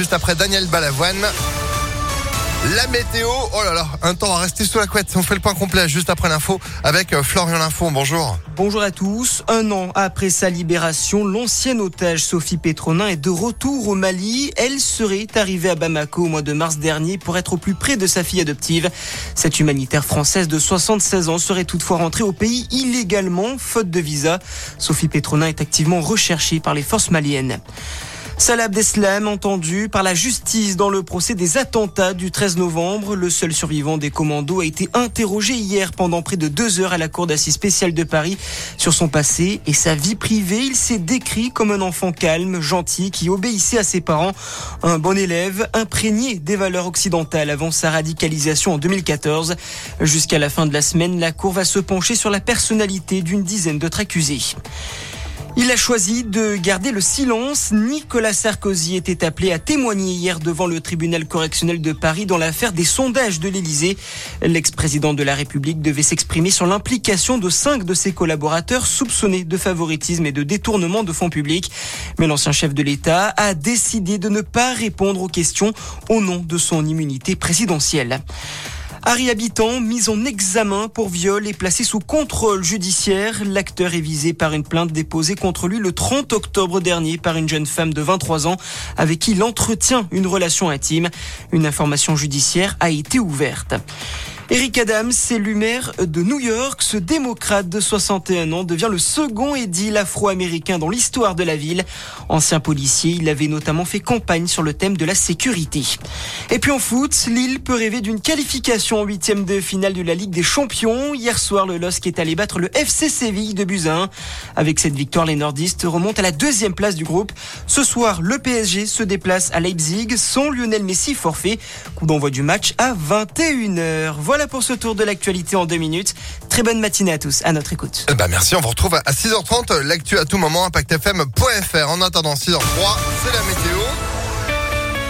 juste après Daniel Balavoine. La météo, oh là là, un temps à rester sous la couette. On fait le point complet juste après l'info avec euh, Florian Linfo. Bonjour. Bonjour à tous. Un an après sa libération, l'ancienne otage Sophie Pétronin est de retour au Mali. Elle serait arrivée à Bamako au mois de mars dernier pour être au plus près de sa fille adoptive. Cette humanitaire française de 76 ans serait toutefois rentrée au pays illégalement, faute de visa. Sophie Pétronin est activement recherchée par les forces maliennes. Salah Abdeslam entendu par la justice dans le procès des attentats du 13 novembre. Le seul survivant des commandos a été interrogé hier pendant près de deux heures à la cour d'assises spéciale de Paris sur son passé et sa vie privée. Il s'est décrit comme un enfant calme, gentil, qui obéissait à ses parents, un bon élève, imprégné des valeurs occidentales avant sa radicalisation en 2014. Jusqu'à la fin de la semaine, la cour va se pencher sur la personnalité d'une dizaine d'autres accusés. Il a choisi de garder le silence. Nicolas Sarkozy était appelé à témoigner hier devant le tribunal correctionnel de Paris dans l'affaire des sondages de l'Élysée. L'ex-président de la République devait s'exprimer sur l'implication de cinq de ses collaborateurs soupçonnés de favoritisme et de détournement de fonds publics. Mais l'ancien chef de l'État a décidé de ne pas répondre aux questions au nom de son immunité présidentielle. Harry Habitant, mis en examen pour viol et placé sous contrôle judiciaire. L'acteur est visé par une plainte déposée contre lui le 30 octobre dernier par une jeune femme de 23 ans avec qui il entretient une relation intime. Une information judiciaire a été ouverte. Eric Adams, élu maire de New York, ce démocrate de 61 ans devient le second édile afro-américain dans l'histoire de la ville. Ancien policier, il avait notamment fait campagne sur le thème de la sécurité. Et puis en foot, Lille peut rêver d'une qualification en huitième de finale de la Ligue des Champions. Hier soir, le LOSC est allé battre le FC Séville de Buzyn. Avec cette victoire, les nordistes remontent à la deuxième place du groupe. Ce soir, le PSG se déplace à Leipzig sans Lionel Messi forfait. Coup d'envoi du match à 21h. Voilà pour ce tour de l'actualité en deux minutes. Très bonne matinée à tous, à notre écoute. Bah merci, on vous retrouve à 6h30, l'actu à tout moment, impactfm.fr. En attendant 6h03, c'est la météo.